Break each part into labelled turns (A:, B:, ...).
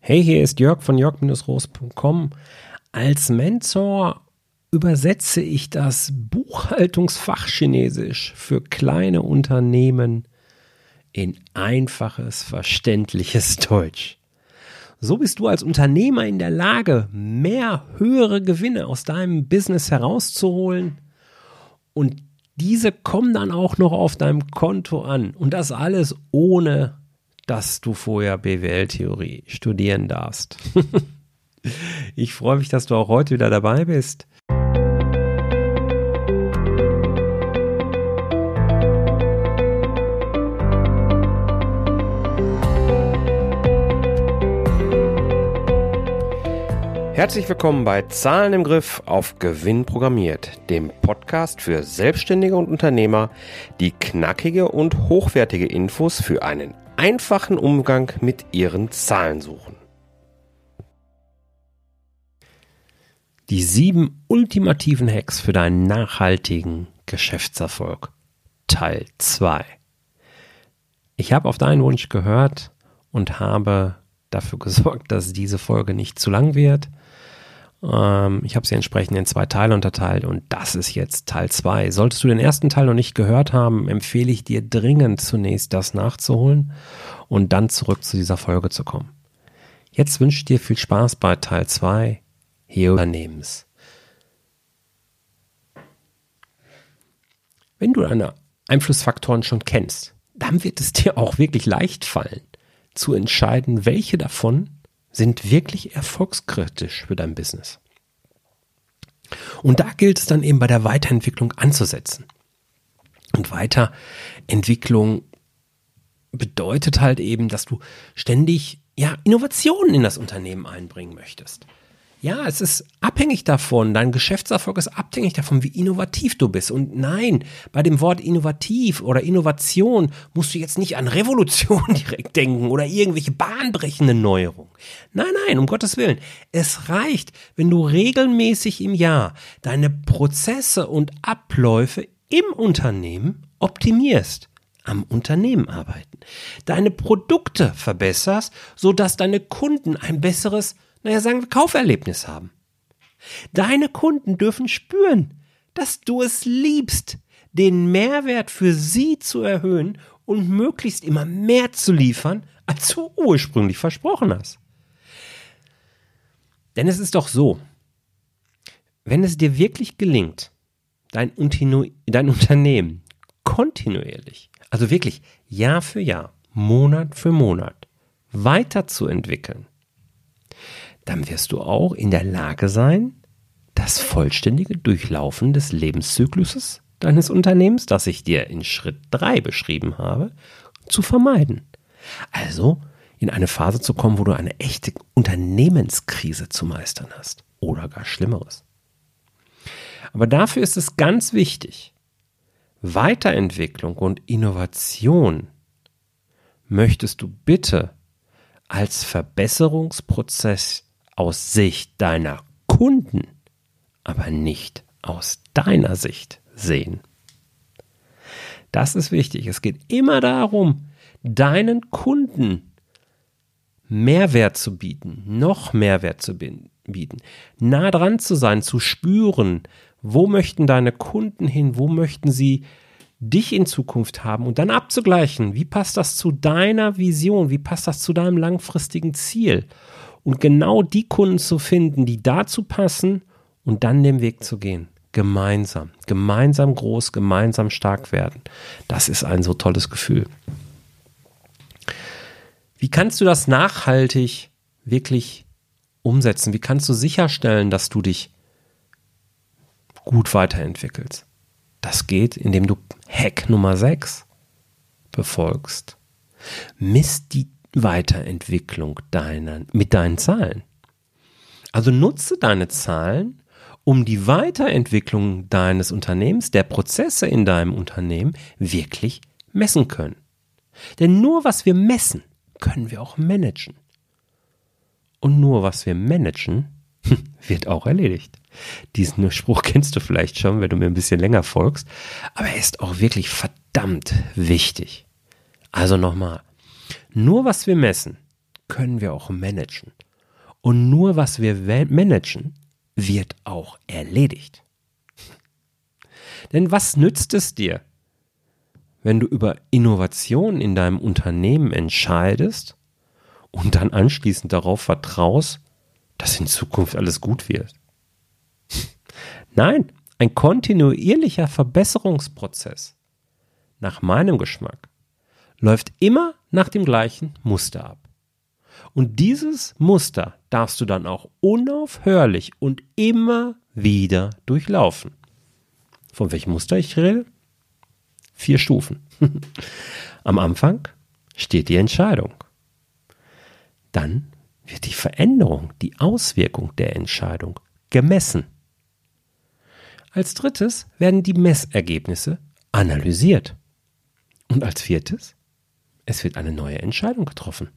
A: Hey, hier ist Jörg von jörg-roos.com. Als Mentor übersetze ich das Buchhaltungsfach Chinesisch für kleine Unternehmen in einfaches, verständliches Deutsch. So bist du als Unternehmer in der Lage, mehr höhere Gewinne aus deinem Business herauszuholen und diese kommen dann auch noch auf deinem Konto an und das alles ohne dass du vorher BWL-Theorie studieren darfst. ich freue mich, dass du auch heute wieder dabei bist. Herzlich willkommen bei Zahlen im Griff auf Gewinn programmiert, dem Podcast für Selbstständige und Unternehmer, die knackige und hochwertige Infos für einen einfachen Umgang mit ihren Zahlen suchen. Die sieben ultimativen Hacks für deinen nachhaltigen Geschäftserfolg. Teil 2. Ich habe auf deinen Wunsch gehört und habe dafür gesorgt, dass diese Folge nicht zu lang wird. Ähm, ich habe sie entsprechend in zwei Teile unterteilt und das ist jetzt Teil 2. Solltest du den ersten Teil noch nicht gehört haben, empfehle ich dir dringend zunächst das nachzuholen und dann zurück zu dieser Folge zu kommen. Jetzt wünsche ich dir viel Spaß bei Teil 2 hier Unternehmens. Wenn du deine Einflussfaktoren schon kennst, dann wird es dir auch wirklich leicht fallen, zu entscheiden, welche davon sind wirklich erfolgskritisch für dein Business. Und da gilt es dann eben bei der Weiterentwicklung anzusetzen. Und Weiterentwicklung bedeutet halt eben, dass du ständig ja Innovationen in das Unternehmen einbringen möchtest. Ja, es ist abhängig davon, dein Geschäftserfolg ist abhängig davon, wie innovativ du bist. Und nein, bei dem Wort innovativ oder Innovation musst du jetzt nicht an Revolution direkt denken oder irgendwelche bahnbrechende Neuerungen. Nein, nein, um Gottes Willen. Es reicht, wenn du regelmäßig im Jahr deine Prozesse und Abläufe im Unternehmen optimierst am Unternehmen arbeiten, deine Produkte verbesserst, sodass deine Kunden ein besseres naja, sagen wir, Kauferlebnis haben. Deine Kunden dürfen spüren, dass du es liebst, den Mehrwert für sie zu erhöhen und möglichst immer mehr zu liefern, als du ursprünglich versprochen hast. Denn es ist doch so, wenn es dir wirklich gelingt, dein, dein Unternehmen kontinuierlich, also wirklich Jahr für Jahr, Monat für Monat weiterzuentwickeln, dann wirst du auch in der Lage sein, das vollständige Durchlaufen des Lebenszykluses deines Unternehmens, das ich dir in Schritt 3 beschrieben habe, zu vermeiden. Also in eine Phase zu kommen, wo du eine echte Unternehmenskrise zu meistern hast oder gar Schlimmeres. Aber dafür ist es ganz wichtig, Weiterentwicklung und Innovation möchtest du bitte als Verbesserungsprozess aus Sicht deiner Kunden, aber nicht aus deiner Sicht sehen. Das ist wichtig. Es geht immer darum, deinen Kunden Mehrwert zu bieten, noch Mehrwert zu bieten, nah dran zu sein, zu spüren, wo möchten deine Kunden hin, wo möchten sie dich in Zukunft haben und dann abzugleichen, wie passt das zu deiner Vision, wie passt das zu deinem langfristigen Ziel und genau die Kunden zu finden, die dazu passen und dann den Weg zu gehen. Gemeinsam, gemeinsam groß, gemeinsam stark werden. Das ist ein so tolles Gefühl. Wie kannst du das nachhaltig wirklich umsetzen? Wie kannst du sicherstellen, dass du dich gut weiterentwickelst? Das geht, indem du Hack Nummer 6 befolgst. Misst die Weiterentwicklung deiner, mit deinen Zahlen. Also nutze deine Zahlen, um die Weiterentwicklung deines Unternehmens, der Prozesse in deinem Unternehmen wirklich messen können. Denn nur was wir messen, können wir auch managen. Und nur was wir managen, wird auch erledigt. Diesen Spruch kennst du vielleicht schon, wenn du mir ein bisschen länger folgst, aber er ist auch wirklich verdammt wichtig. Also nochmal, nur was wir messen, können wir auch managen. Und nur was wir managen, wird auch erledigt. Denn was nützt es dir, wenn du über Innovation in deinem Unternehmen entscheidest und dann anschließend darauf vertraust, dass in Zukunft alles gut wird? Nein, ein kontinuierlicher Verbesserungsprozess, nach meinem Geschmack, läuft immer nach dem gleichen Muster ab. Und dieses Muster darfst du dann auch unaufhörlich und immer wieder durchlaufen. Von welchem Muster ich rede? Vier Stufen. Am Anfang steht die Entscheidung. Dann wird die Veränderung, die Auswirkung der Entscheidung gemessen. Als drittes werden die Messergebnisse analysiert. Und als viertes, es wird eine neue Entscheidung getroffen.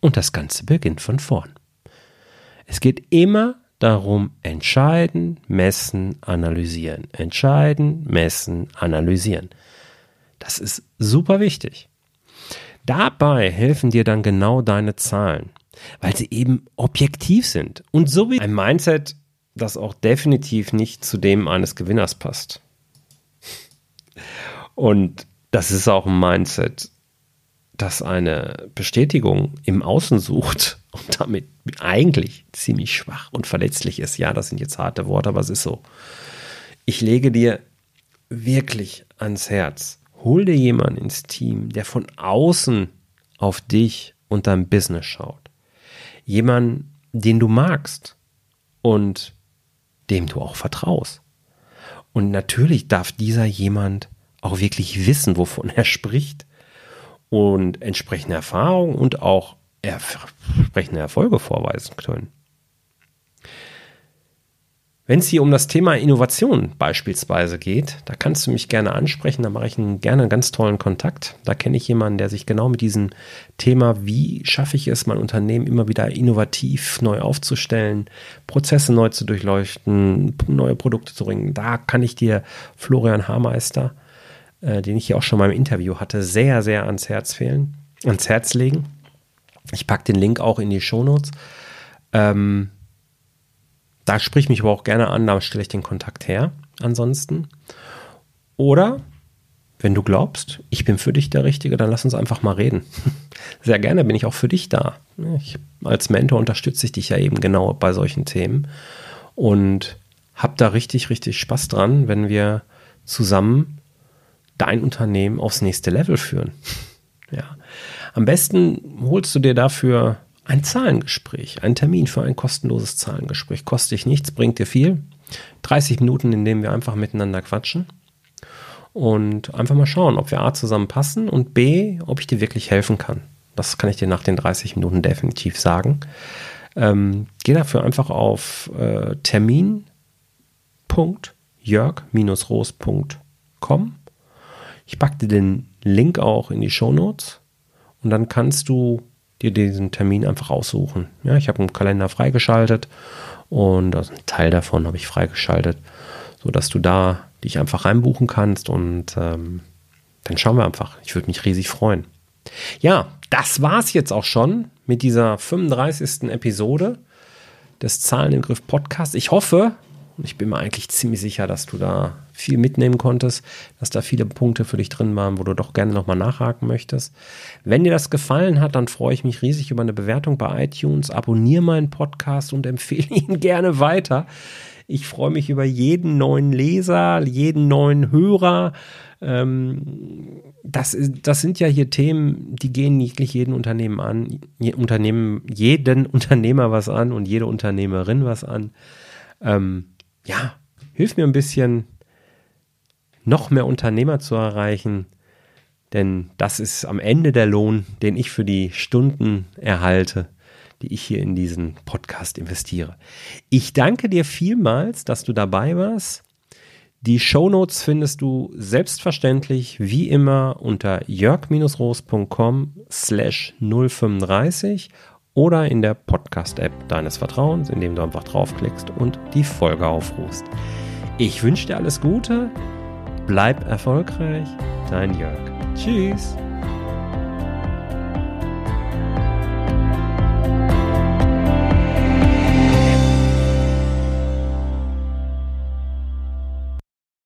A: Und das Ganze beginnt von vorn. Es geht immer darum, entscheiden, messen, analysieren. Entscheiden, messen, analysieren. Das ist super wichtig. Dabei helfen dir dann genau deine Zahlen, weil sie eben objektiv sind. Und so wie ein Mindset, das auch definitiv nicht zu dem eines Gewinners passt. Und das ist auch ein Mindset, das eine Bestätigung im Außen sucht und damit eigentlich ziemlich schwach und verletzlich ist. Ja, das sind jetzt harte Worte, aber es ist so. Ich lege dir wirklich ans Herz. Hol dir jemanden ins Team, der von außen auf dich und dein Business schaut. Jemanden, den du magst und dem du auch vertraust. Und natürlich darf dieser jemand auch wirklich wissen, wovon er spricht und entsprechende Erfahrungen und auch entsprechende Erfolge vorweisen können. Wenn es hier um das Thema Innovation beispielsweise geht, da kannst du mich gerne ansprechen, da mache ich einen, gerne einen ganz tollen Kontakt. Da kenne ich jemanden, der sich genau mit diesem Thema, wie schaffe ich es, mein Unternehmen immer wieder innovativ neu aufzustellen, Prozesse neu zu durchleuchten, neue Produkte zu bringen, da kann ich dir Florian Haarmeister äh, den ich hier auch schon mal im Interview hatte, sehr, sehr ans Herz fehlen, ans Herz legen. Ich packe den Link auch in die Shownotes. Ähm, da sprich mich aber auch gerne an, da stelle ich den Kontakt her. Ansonsten. Oder, wenn du glaubst, ich bin für dich der Richtige, dann lass uns einfach mal reden. Sehr gerne bin ich auch für dich da. Ich, als Mentor unterstütze ich dich ja eben genau bei solchen Themen und habe da richtig, richtig Spaß dran, wenn wir zusammen dein Unternehmen aufs nächste Level führen. Ja. Am besten holst du dir dafür ein Zahlengespräch, einen Termin für ein kostenloses Zahlengespräch. Kostet dich nichts, bringt dir viel. 30 Minuten, in denen wir einfach miteinander quatschen und einfach mal schauen, ob wir A zusammen passen und B, ob ich dir wirklich helfen kann. Das kann ich dir nach den 30 Minuten definitiv sagen. Ähm, geh dafür einfach auf äh, termin.jörg-roos.com ich packe dir den Link auch in die Show Notes und dann kannst du dir diesen Termin einfach aussuchen. Ja, ich habe einen Kalender freigeschaltet und also einen Teil davon habe ich freigeschaltet, sodass du da dich einfach reinbuchen kannst und ähm, dann schauen wir einfach. Ich würde mich riesig freuen. Ja, das war es jetzt auch schon mit dieser 35. Episode des Zahlen im Griff Podcast. Ich hoffe, und ich bin mir eigentlich ziemlich sicher, dass du da viel mitnehmen konntest, dass da viele Punkte für dich drin waren, wo du doch gerne nochmal nachhaken möchtest. Wenn dir das gefallen hat, dann freue ich mich riesig über eine Bewertung bei iTunes. Abonniere meinen Podcast und empfehle ihn gerne weiter. Ich freue mich über jeden neuen Leser, jeden neuen Hörer. Ähm, das, das sind ja hier Themen, die gehen nicht jeden Unternehmen an, Unternehmen, jeden Unternehmer was an und jede Unternehmerin was an. Ja, hilf mir ein bisschen, noch mehr Unternehmer zu erreichen, denn das ist am Ende der Lohn, den ich für die Stunden erhalte, die ich hier in diesen Podcast investiere. Ich danke dir vielmals, dass du dabei warst. Die Shownotes findest du selbstverständlich wie immer unter jörg-roos.com slash 035 oder in der Podcast-App deines Vertrauens, indem du einfach draufklickst und die Folge aufrufst. Ich wünsche dir alles Gute, bleib erfolgreich, dein Jörg. Tschüss.